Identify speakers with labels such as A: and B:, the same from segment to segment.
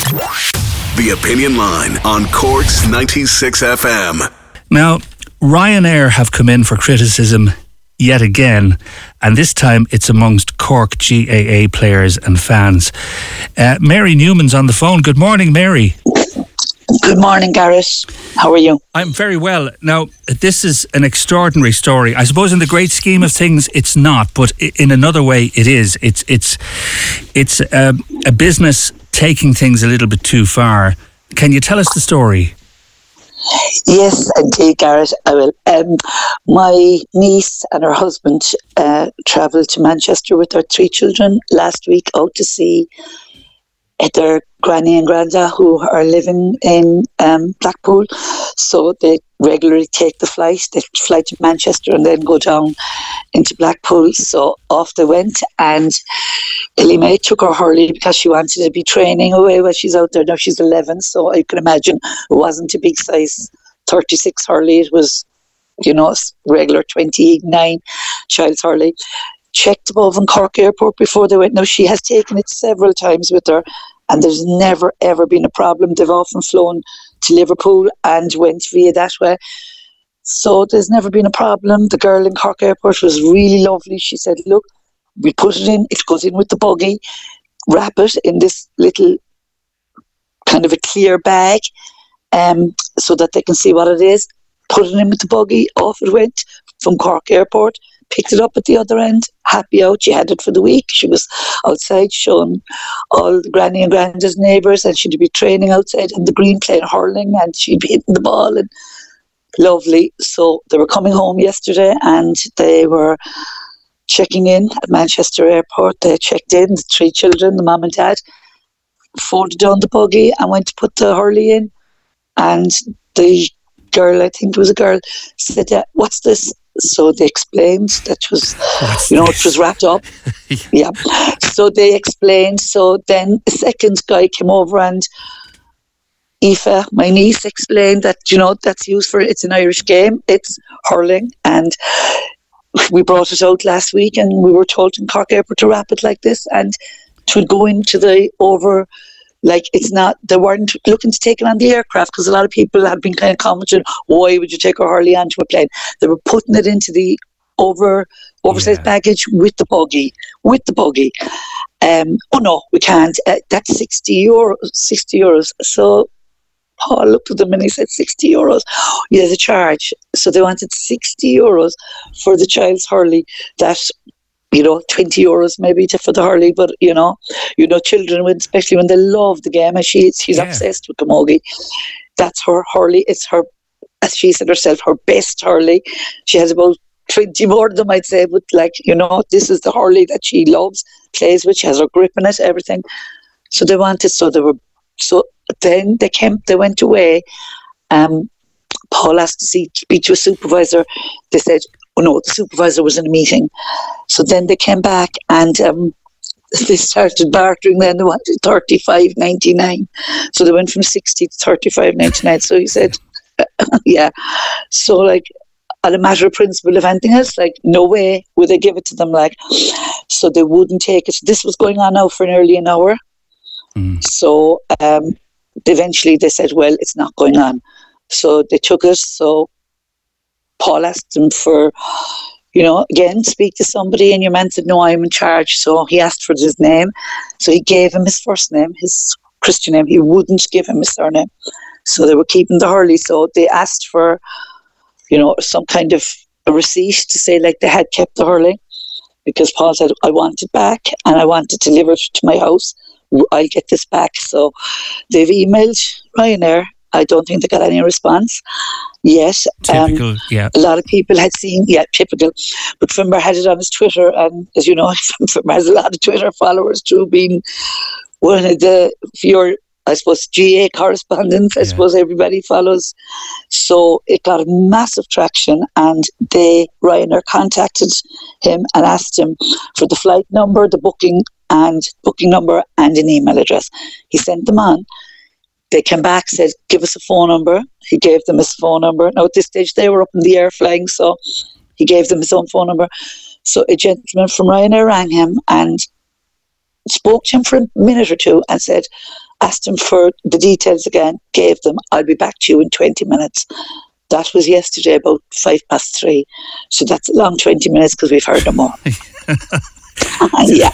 A: The Opinion Line on Cork's 96 FM.
B: Now, Ryanair have come in for criticism yet again, and this time it's amongst Cork GAA players and fans. Uh, Mary Newman's on the phone. Good morning, Mary.
C: Good morning, Gareth. How are you?
B: I'm very well. Now, this is an extraordinary story. I suppose in the great scheme of things, it's not, but in another way, it is. It's it's it's a, a business taking things a little bit too far. Can you tell us the story?
C: Yes, indeed, Gareth. I will. Um, my niece and her husband uh, travelled to Manchester with their three children last week out to see their granny and granda who are living in um, Blackpool. So they regularly take the flight. They fly to Manchester and then go down into Blackpool. So off they went. And Ellie Mae took her Hurley because she wanted to be training away while she's out there. Now she's 11. So I can imagine it wasn't a big size 36 Hurley. It was, you know, regular 29 child's Hurley checked above in Cork Airport before they went. Now, she has taken it several times with her, and there's never, ever been a problem. They've often flown to Liverpool and went via that way. So there's never been a problem. The girl in Cork Airport was really lovely. She said, Look, we put it in, it goes in with the buggy, wrap it in this little kind of a clear bag um, so that they can see what it is. Put it in with the buggy, off it went from Cork Airport picked it up at the other end, happy out. She had it for the week. She was outside showing all the granny and granddad's neighbours, and she'd be training outside in the green playing hurling, and she'd be hitting the ball and lovely. So they were coming home yesterday, and they were checking in at Manchester Airport. They checked in, the three children, the mum and dad, folded down the buggy and went to put the hurley in. And the girl, I think it was a girl, said, yeah, What's this? So they explained that was, What's you know, this? it was wrapped up. yeah. So they explained. So then a second guy came over and Aoife, my niece, explained that, you know, that's used for, it's an Irish game. It's hurling. And we brought it out last week and we were told in Cork Airport to wrap it like this and to go into the over like it's not they weren't looking to take it on the aircraft because a lot of people have been kind of commenting why would you take a Hurley onto a plane? They were putting it into the over oversized yeah. baggage with the buggy with the buggy. Um, oh no we can't. Uh, that's 60 euro 60 euros. So Paul looked at them and he said 60 euros. Yeah the charge. So they wanted 60 euros for the child's Hurley that you know, 20 euros maybe to, for the hurley, but you know, you know, children, when, especially when they love the game, and she, she's yeah. obsessed with camogie. That's her hurley. It's her, as she said herself, her best hurley. She has about 20 more of them, I'd say, but like, you know, this is the hurley that she loves, plays with, she has her grip in it, everything. So they wanted, so they were, so then they came, they went away. Um, Paul asked to see, speak to a supervisor. They said, oh no, the supervisor was in a meeting. So then they came back and um, they started bartering then. They wanted 35 99 so they went from 60 to 35 99 so he said yeah. So like on a matter of principle if anything else like no way would they give it to them like so they wouldn't take it. This was going on now for nearly an hour. Mm. so um, eventually they said well it's not going on so they took us. so Paul asked him for, you know, again, speak to somebody, and your man said, No, I'm in charge. So he asked for his name. So he gave him his first name, his Christian name. He wouldn't give him his surname. So they were keeping the Hurley. So they asked for, you know, some kind of a receipt to say like they had kept the Hurley because Paul said, I want it back and I want it delivered to my house. I'll get this back. So they've emailed Ryanair. I don't think they got any response. Yes,
B: typical. Um, yeah,
C: a lot of people had seen. Yeah, typical. But Finbar had it on his Twitter, and as you know, Finbar has a lot of Twitter followers too, being one of the your I suppose GAA correspondents. I yeah. suppose everybody follows. So it got a massive traction, and they Ryanair contacted him and asked him for the flight number, the booking and booking number, and an email address. He sent them on. They came back, said, "Give us a phone number." He gave them his phone number. Now at this stage, they were up in the air flying, so he gave them his own phone number. So a gentleman from Ryanair rang him and spoke to him for a minute or two and said, asked him for the details again, gave them, I'll be back to you in 20 minutes. That was yesterday about five past three. So that's a long 20 minutes because we've heard them all. yeah.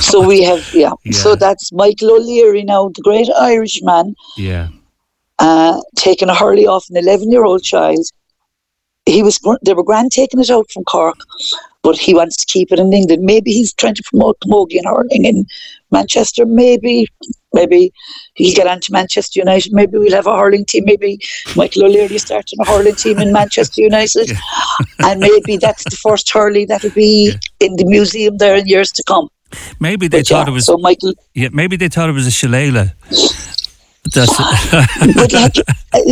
C: So we have, yeah. yeah. So that's Michael O'Leary now, the great Irishman.
B: Yeah.
C: Uh, taking a Hurley off an 11 year old child. He was, they were grand taking it out from Cork but he wants to keep it in England. Maybe he's trying to promote camogie and hurling in Manchester. Maybe, maybe he'll get onto Manchester United. Maybe we'll have a hurling team. Maybe Michael O'Leary starting a hurling team in Manchester United, yeah. and maybe that's the first hurley that'll be yeah. In the museum there in years to come.
B: Maybe they but thought yeah, it was. So Michael, yeah, maybe they thought it was a shillelagh.
C: That's but like,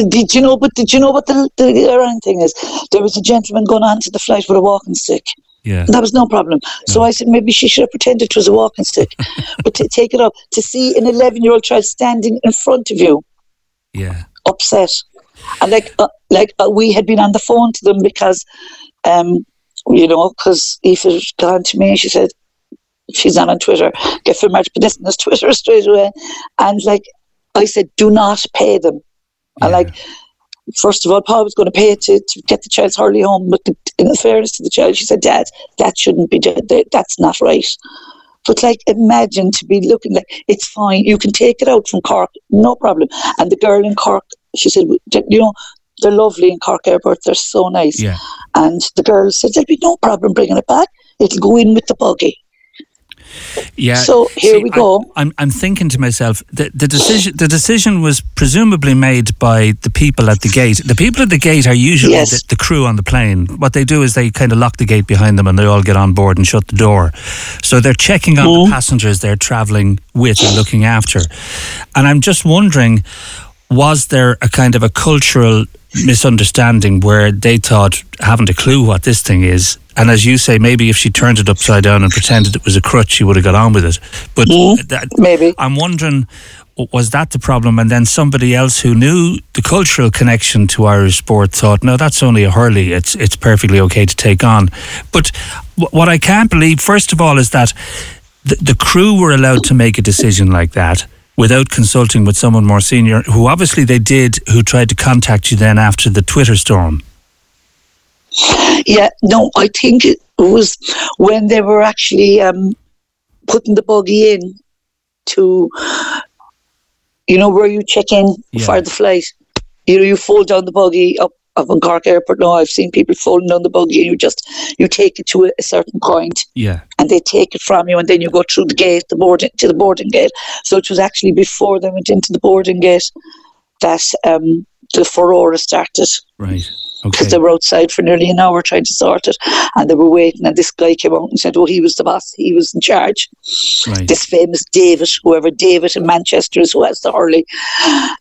C: did you know? But did you know what the the around thing is? There was a gentleman going on to the flight with a walking stick.
B: Yeah.
C: That was no problem. So I said maybe she should have pretended it was a walking stick. but to take it up, to see an 11 year old child standing in front of you.
B: Yeah.
C: Upset. And like, uh, like uh, we had been on the phone to them because, um, you know, because Aoife got to me, she said, she's not on Twitter, get from March Peniston's Twitter straight away. And like, I said, do not pay them. Yeah. And like, first of all, Paul was going to pay to, to get the child's Hurley home, but the, in fairness to the child, she said, Dad, that shouldn't be, that's not right. But like, imagine to be looking like it's fine. You can take it out from Cork, no problem. And the girl in Cork, she said, you know, they're lovely in Cork Airport. They're so nice.
B: Yeah.
C: And the girl said, there'll be no problem bringing it back. It'll go in with the buggy.
B: Yeah.
C: So here
B: see,
C: we go.
B: I, am I'm, I'm thinking to myself the, the decision the decision was presumably made by the people at the gate. The people at the gate are usually yes. the, the, crew on the plane. What they do is they kind of lock the gate behind them and they all get on board and shut the door. So they're checking on mm. the passengers they're travelling with and looking after. And I'm just wondering, was there a kind of a cultural misunderstanding where they thought, haven't a clue what this thing is, and as you say, maybe if she turned it upside down and pretended it was a crutch, she would have got on with it. But
C: mm, that, maybe
B: I'm wondering, was that the problem? And then somebody else who knew the cultural connection to Irish sport thought, no, that's only a hurley. It's it's perfectly okay to take on. But what I can't believe, first of all, is that the, the crew were allowed to make a decision like that without consulting with someone more senior, who obviously they did, who tried to contact you then after the Twitter storm.
C: Yeah, no, I think it was when they were actually um, putting the buggy in to, you know, where you check in yeah. for the flight. You know, you fold down the buggy up up in Cork Airport now. I've seen people folding on the buggy and you just you take it to a, a, certain point.
B: Yeah.
C: And they take it from you and then you go through the gate, the boarding to the boarding gate. So it was actually before they went into the boarding gate that um, the furore started.
B: Right
C: because okay. they were outside for nearly an hour trying to sort it, and they were waiting. And this guy came out and said, "Oh, he was the boss. He was in charge." Right. This famous David, whoever David in Manchester is, who has the Hurley.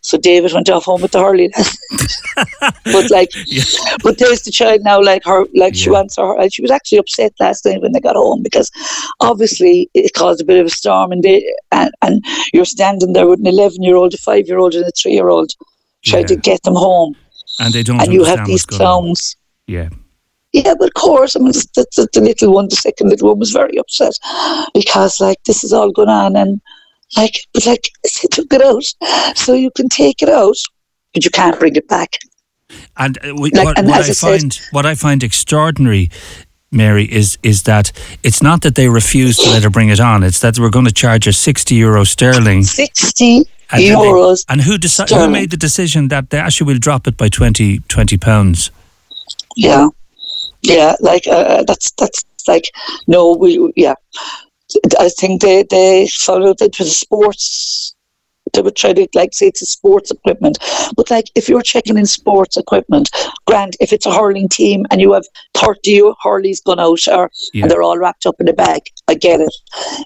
C: So David went off home with the Hurley. but like, yeah. but there's the child now. Like her, like yeah. she wants her. And she was actually upset last night when they got home because obviously it caused a bit of a storm, and they and, and you're standing there with an 11 year old, a five year old, and a three year old trying yeah. to get them home
B: and they don't. Have.
C: And you have these clowns.
B: Yeah.
C: Yeah, but of course, I mean, the, the, the, little one, the second little one, was very upset because, like, this is all going on, and like, but like, they took it out, so you can take it out, but you can't bring it back.
B: And uh, we, like, what, and what I find, said, what I find extraordinary Mary, is is that it's not that they refuse to let her bring it on; it's that we're going to charge her sixty euro sterling.
C: Sixty
B: And,
C: euros.
B: and who deci- who made the decision that they actually will drop it by 20, 20 pounds?
C: Yeah, yeah. Like uh, that's that's like no. We yeah. I think they they followed it with sports. They would try to like say it's a sports equipment, but like if you're checking in sports equipment, grand. If it's a hurling team and you have thirty hurleys gone out, or
B: Yeah.
C: and they're all wrapped up in a bag, I get it.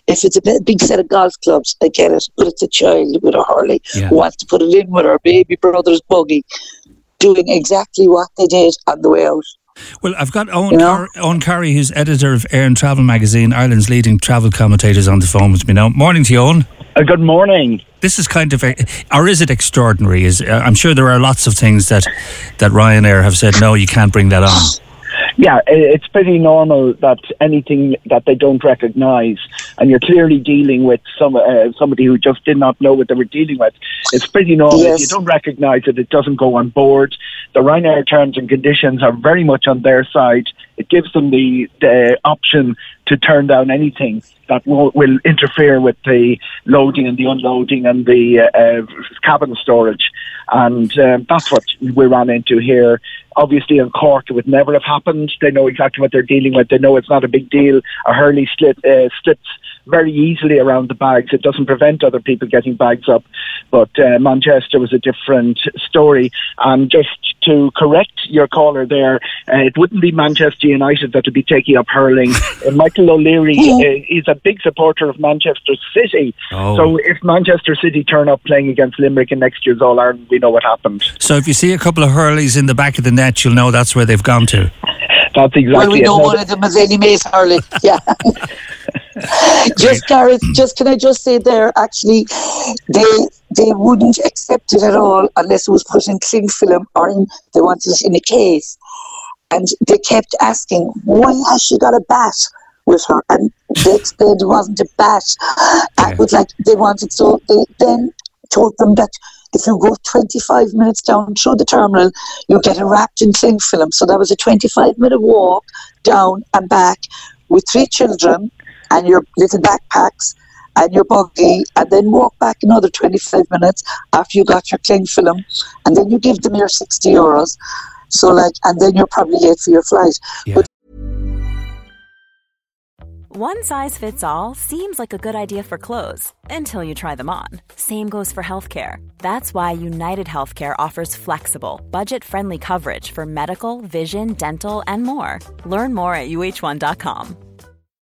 C: If it's a big, big set of golf clubs, I get it. But it's a child with a hurley
B: Yeah.
C: who wants to put it in with her baby brother's buggy, doing exactly what they did on the way out.
B: Well, I've got Eoghan,
C: You know?
B: Car- Eoghan Corry, who's editor of Air and Travel magazine, Ireland's leading travel commentators, on the phone with me now. Morning to you, Eoghan.
D: Uh, good morning.
B: This is kind of, a, or is it extraordinary? Is uh, I'm sure there are lots of things that that Ryanair have said no, you can't bring that on.
D: Yeah, it's pretty normal that anything that they don't recognise, and you're clearly dealing with some uh, somebody who just did not know what they were dealing with. It's pretty normal.
C: Yes.
D: If you don't recognise it, it doesn't go on board. The Ryanair terms and conditions are very much on their side. It gives them the, the option to turn down anything that will, will interfere with the loading and the unloading and the uh, uh, cabin storage. And um, that's what we ran into here. Obviously, in Cork, it would never have happened. They know exactly what they're dealing with. They know it's not a big deal. A Hurley slit, uh, slips very easily around the bags. It doesn't prevent other people getting bags up. But uh, Manchester was a different story. And just to correct your caller there, uh, it wouldn't be Manchester United that would be taking up hurling. uh, Michael O'Leary uh, is a big supporter of Manchester City.
B: Oh.
D: So if Manchester City turn up playing against Limerick in next year's All Ireland, we know what happened.
B: So if you see a couple of hurleys in the back of the net, you'll know that's where they've gone to.
D: That's exactly
C: well, we know
D: No,
C: one of them is Eddie Mays Hurley. Yeah. just Gareth, just can I just say there actually they they wouldn't accept it at all unless it was put in cling film or in they wanted it in a case. And they kept asking, why has she got a bat with her? And they explained it wasn't a bat.
B: Yeah.
C: It was like they wanted so they then told them that if you go 25 minutes down through the terminal, you get it wrapped in cling film. So that was a 25 minute walk down and back with three children and your little backpacks and your buggy, and then walk back another 25 minutes after you got your cling film, and then you give them your 60 euros. So, like, and then you're probably late for your flight.
B: Yeah.
C: But
E: One size fits all seems like a good idea for clothes until you try them on. Same goes for healthcare. That's why United Healthcare offers flexible, budget friendly coverage for medical, vision, dental, and more. Learn more at uh1.com.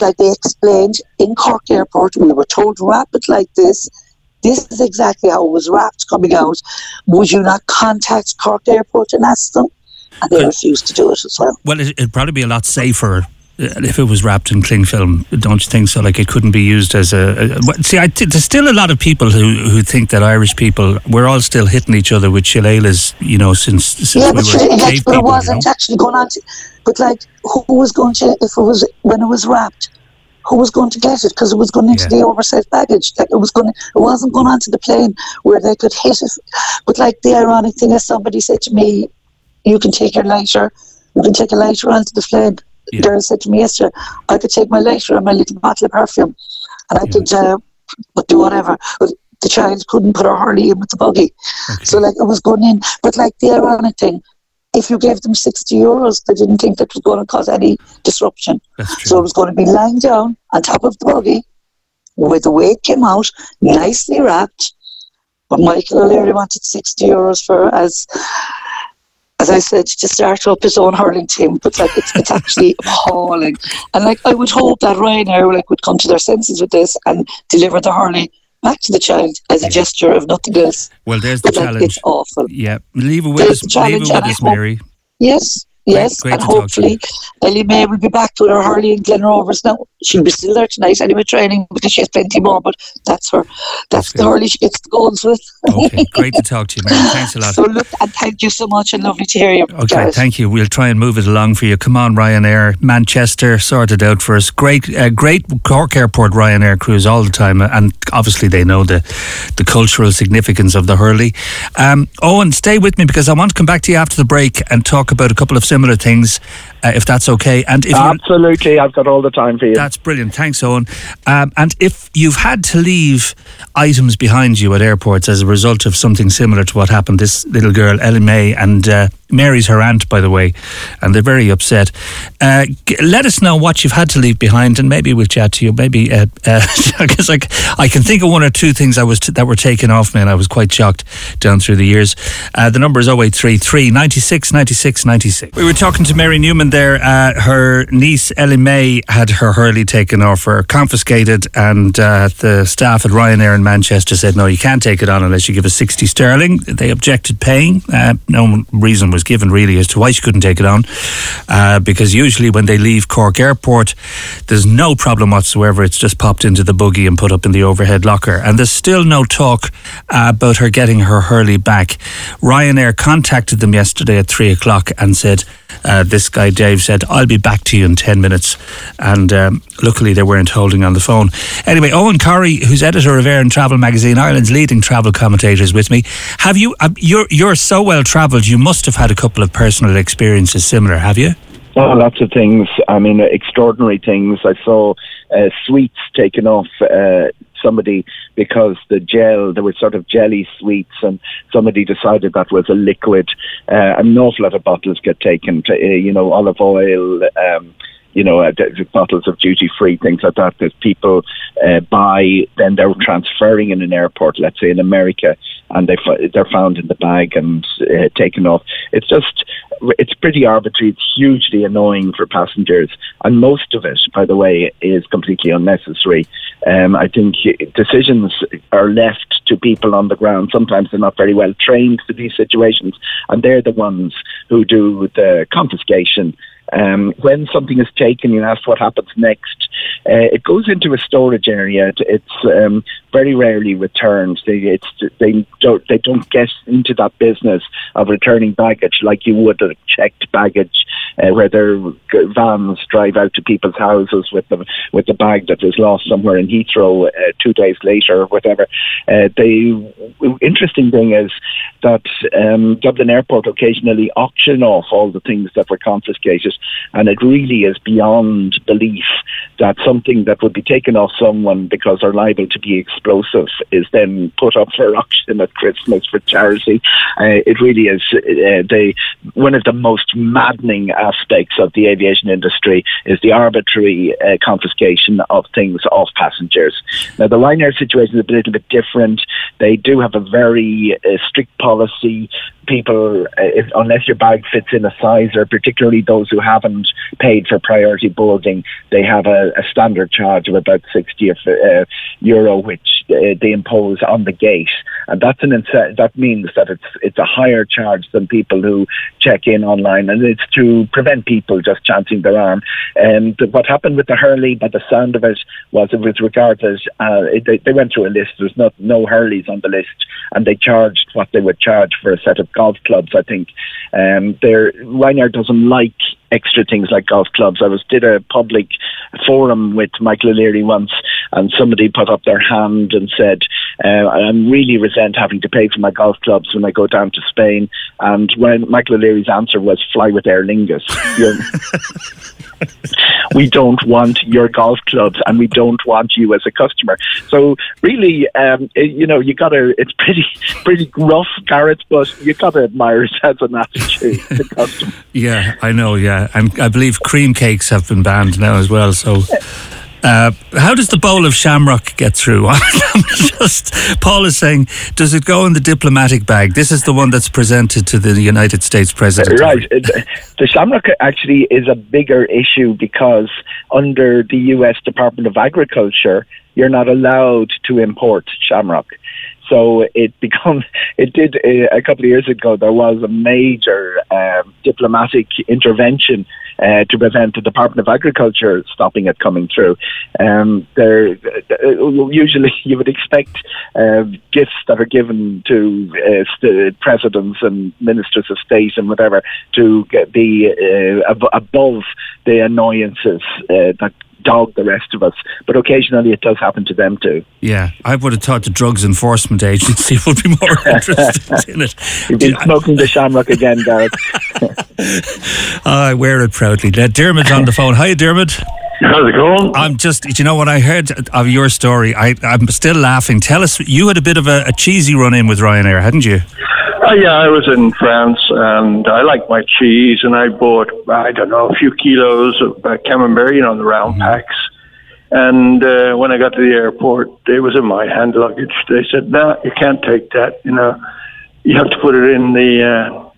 C: like they explained in Cork Airport, we were told to wrap it like this. This is exactly how it was wrapped coming out. Would you not contact Cork Airport and ask them? And they refused to do it as well.
B: Well, it, it'd probably be a lot safer Uh, if it was wrapped in cling film, don't you think so? Like it couldn't be used as a. a see, I th- there's still a lot of people who, who think that Irish people we're all still hitting each other with shillelaghs, you know, since since
C: yeah,
B: we
C: but,
B: were cave
C: but it
B: people. You
C: wasn't
B: know?
C: actually going on to. But like, who was going to if it was when it was wrapped? Who was going to get it? Because it was going into
B: Yeah.
C: the oversized baggage. Like it was going. It wasn't going onto the plane where they could hit it. But like the ironic thing is, somebody said to me, "You can take your lighter. You can take a lighter onto the plane."
B: Yeah.
C: Darren said to me yesterday, "I could take my lighter and my little bottle of perfume, and I could uh, do whatever." But the child couldn't put her Hurley in with the buggy. So like it was going in. But like the ironic thing, if you gave them 60 euros, they didn't think that was going to cause any disruption. So it was going to be lying down on top of the buggy where the weight came out, nicely wrapped. But Michael O'Leary wanted 60 euros for as as I said, to start up his own hurling team, but like it's, it's actually appalling. And like I would hope that Ryanair like would come to their senses with this and deliver the hurling back to the child as a gesture of nothing else.
B: Well, there's the
C: but, like,
B: challenge.
C: It's awful.
B: Yeah, leave it with
C: There's
B: us. Leave it with us, Mary.
C: Yes, yes,
B: great
C: and
B: to talk to
C: hopefully Ellie May will be back with her hurley and Glen Rovers now. She'll be still there tonight anyway, training because she has plenty more. But that's her. That's, the hurley she gets the goals with.
B: Okay, great to talk to you, Mary. Thanks a lot.
C: So look, and thank you so much, and lovely to hear you.
B: Okay,
C: Gareth.
B: thank you. We'll try and move it along for you. Come on, Ryanair, Manchester, sorted out for us. Great, uh, great Cork Airport Ryanair crews all the time, uh, and obviously they know the the cultural significance of the hurley. Um, Eoghan, stay with me because I want to come back to you after the break and talk about a couple of similar things, uh, if that's okay. And if
D: Absolutely, I've got all the time for you.
B: that's brilliant. Thanks, Eoghan. Um, and if you've had to leave items behind you at airports as a result of something similar to what happened, this little girl, Ellie May, and uh, Mary's her aunt, by the way, and they're very upset. Uh, g- let us know what you've had to leave behind, and maybe we'll chat to you. Maybe uh, uh, because I, c- I can think of one or two things I was t- that were taken off me, and I was quite shocked down through the years. Uh, the number is 0833 96 96 96. We were talking to Mary Newman there. Uh, her niece Ellie May had her hurley taken off her, confiscated, and uh, the staff at Ryanair in Manchester said, "No, you can't take it on unless you give us 60 sterling." They objected paying. Uh, no reason was given really as to why she couldn't take it on, uh, because usually when they leave Cork Airport, there's no problem whatsoever. It's just popped into the buggy and put up in the overhead locker, and there's still no talk uh, about her getting her hurley back. Ryanair contacted them yesterday at three o'clock and said. Uh, this guy Dave said, "I'll be back to you in ten minutes," and um, luckily they weren't holding on the phone. Anyway, Eoghan Corry, who's editor of Air and Travel magazine, Ireland's leading travel commentator, is with me. Have you? Uh, you're you're so well travelled. You must have had a couple of personal experiences similar, have you?
D: Oh, lots of things. I mean, extraordinary things. I saw uh, sweets taken off uh, somebody because the gel, there were sort of jelly sweets, and somebody decided that was a liquid. Uh, an awful lot of bottles get taken, to, uh, you know, olive oil. Um, you know, uh, bottles of duty free, things like that, that people uh, buy, then they're transferring in an airport, let's say in America, and they they're found in the bag and uh, taken off. It's just, it's pretty arbitrary. It's hugely annoying for passengers, and most of it, by the way, is completely unnecessary. Um, I think decisions are left to people on the ground. Sometimes they're not very well trained for these situations, and they're the ones who do the confiscation. Um, when something is taken, you ask what happens next. Uh, it goes into a storage area. It- It's um, very rarely returned. They, they don't they don't get into that business of returning baggage like you would a checked baggage, uh, where their vans drive out to people's houses with the with the bag that was lost somewhere in Heathrow uh, two days later or whatever. Uh, the interesting thing is that um, Dublin Airport occasionally auction off all the things that were confiscated, and it really is beyond belief that something that would be taken off someone because they're liable to be explosive is then put up for auction at Christmas for charity. Uh, it really is uh, the one of the most maddening aspects of the aviation industry is the arbitrary uh, confiscation of things off passengers. Now the Ryanair situation is a little bit different. They do have a very uh, strict policy. People, uh, if, unless your bag fits in a size, or particularly those who haven't paid for priority boarding, they have a, a standard charge of about 60 uh, euro, which uh, they impose on the gate, and that's an ince- that means that it's it's a higher charge than people who check in online, and it's to prevent people just chancing their arm. And what happened with the Hurley, by the sound of it, was it was regarded. Uh, it, they, they went through a list. There's not no Hurleys on the list, and they charged what they would charge for a set of golf clubs. I think. Um, Ryanair doesn't like extra things like golf clubs. I was did a public forum with Michael O'Leary once, and somebody put up their hand and said, uh, "I really resent having to pay for my golf clubs when I go down to Spain." And when Michael O'Leary's answer was, "Fly with Aer Lingus." we don't want your golf clubs, and we don't want you as a customer. So really, um, you know, you got to. It's pretty pretty rough, Gareth, but you got to admire it as an attitude.
B: yeah, I know. Yeah, and I believe cream cakes have been banned now as well. So. Uh, how does the bowl of shamrock get through? I'm just Paul is saying, does it go in the diplomatic bag? This is the one that's presented to the United States president.
D: Right. The shamrock actually is a bigger issue because under the U.S. Department of Agriculture, you're not allowed to import shamrock. So it become it did uh, a couple of years ago. There was a major um, diplomatic intervention uh, to prevent the Department of Agriculture stopping it coming through. Um, there, uh, usually you would expect uh, gifts that are given to uh, presidents and ministers of state and whatever to be uh, ab- above the annoyances that dog the rest of us. But occasionally it does happen to them too.
B: Yeah, I would have thought the Drugs Enforcement Agency would be more interested in it.
D: You've been smoking the shamrock again, Gareth.
B: I wear it proudly. Uh, Dermot on the phone. Hi, Dermot.
F: How's it going?
B: I'm just, you know, when I heard of your story, I, I'm still laughing. Tell us, you had a bit of a, a cheesy run in with Ryanair, hadn't you?
F: Uh, yeah, I was in France and I like my cheese, and I bought I don't know a few kilos of uh, camembert, you know, the round mm-hmm. packs. And uh, when I got to the airport, it was in my hand luggage. They said, "No, nah, you can't take that. You know, you have to put it in the uh,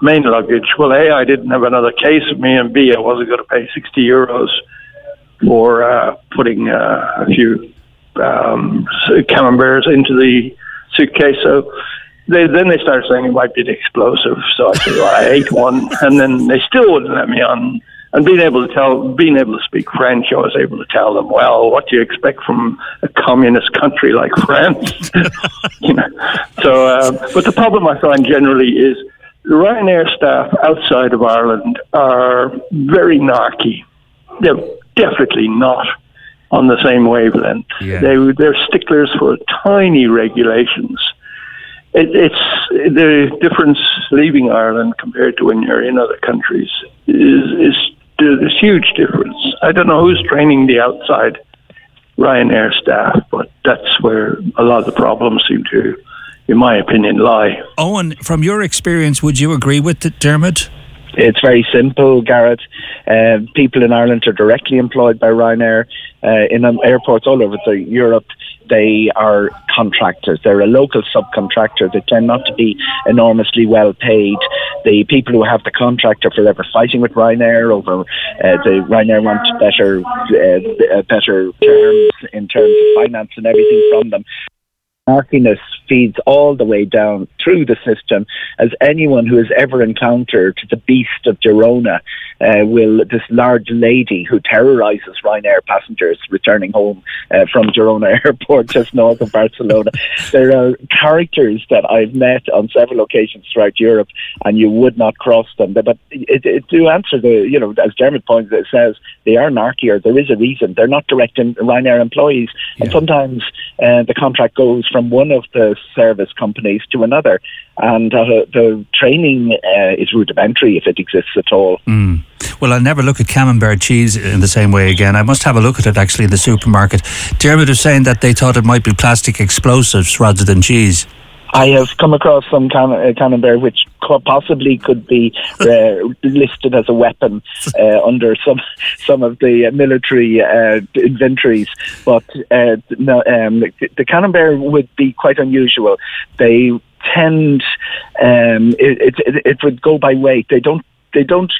F: main luggage." Well, a I didn't have another case with me, and b I wasn't going to pay sixty euros for uh, putting uh, a few um, camemberts into the suitcase. So they, then they started saying it might be the explosive. So I said, well, I ate one, and then they still wouldn't let me on. And being able to tell, being able to speak French, I was able to tell them, well, what do you expect from a communist country like France? you know. So, uh, but the problem I find generally is the Ryanair staff outside of Ireland are very narky. They're definitely not on the same wavelength. Yeah. They they're sticklers for tiny regulations it, it's the difference leaving Ireland compared to when you're in other countries is is there's huge difference. I don't know who's training the outside Ryanair staff, but that's where a lot of the problems seem to, in my opinion, lie.
B: Eoghan, from your experience, would you agree with it, Dermot?
D: It's very simple, Gareth. Uh, people in Ireland are directly employed by Ryanair uh, in um, airports all over the Europe. They are contractors. They're a local subcontractor. They tend not to be enormously well paid. The people who have the contract are forever fighting with Ryanair over uh, the Ryanair want better, uh, uh, better terms in terms of finance and everything from them narkiness feeds all the way down through the system, as anyone who has ever encountered the beast of Girona uh, will, this large lady who terrorizes Ryanair passengers returning home uh, from Girona Airport just north of Barcelona. there are characters that I've met on several occasions throughout Europe, and you would not cross them. But it, it, to answer the, you know, as Dermot points it says, they are narkier. There is a reason. They're not direct Ryanair employees. Yeah. And sometimes uh, the contract goes from one of the service companies to another. And uh, the training uh, is rudimentary if it exists at all.
B: Mm. Well, I'll never look at camembert cheese in the same way again. I must have a look at it actually in the supermarket. Dermot was saying that they thought it might be plastic explosives rather than cheese.
D: I have come across some can- uh, camembert which possibly could be uh, listed as a weapon uh, under some some of the military uh, inventories, but uh, no, um, the camembert would be quite unusual. They tend um, it, it, it would go by weight. They don't they don't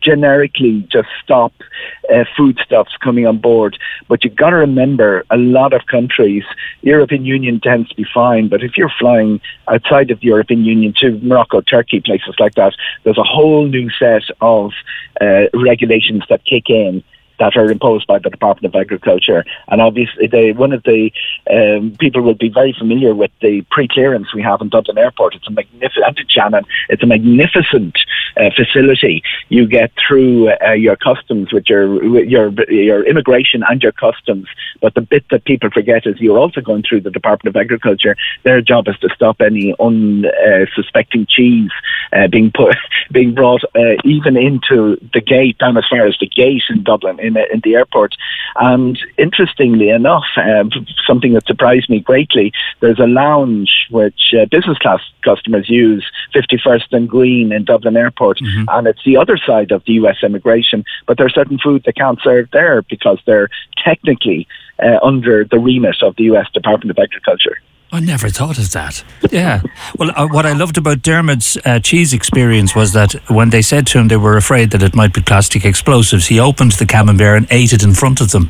D: generically just stop uh, foodstuffs coming on board. But you've got to remember, a lot of countries, European Union tends to be fine, but if you're flying outside of the European Union to Morocco, Turkey, places like that, there's a whole new set of uh, regulations that kick in that are imposed by the Department of Agriculture. And obviously, they, one of the um, people will be very familiar with the pre-clearance we have in Dublin Airport. It's a magnificent, Shannon, it's a magnificent uh, facility. You get through uh, your customs with your your your immigration and your customs. But the bit that people forget is you're also going through the Department of Agriculture. Their job is to stop any unsuspecting cheese uh, being put being brought uh, even into the gate down as far as the gate in Dublin in in the airport. And interestingly enough, um, something that surprised me greatly, there's a lounge which uh, business class customers use, 51st and Green in Dublin Airport, mm-hmm. and it's the other side of the US immigration. But there are certain foods they can't serve there because they're technically uh, under the remit of the US Department of Agriculture.
B: I never thought of that. Yeah. Well, uh, what I loved about Dermot's uh, cheese experience was that when they said to him they were afraid that it might be plastic explosives, he opened the camembert and ate it in front of them.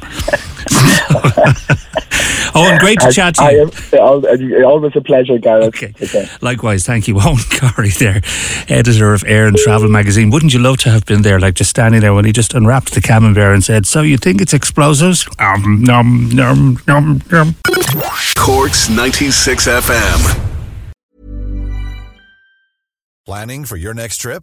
B: Eoghan, great to chat to you.
D: Am, always a pleasure, Gareth. Okay.
B: okay. Likewise, thank you. Eoghan Corry there, editor of Air and Travel magazine. Wouldn't you love to have been there, like just standing there when he just unwrapped the camembert and said, So you think it's explosives? Um, num, num, num, num.
A: Corks 96 FM.
G: Planning for your next trip?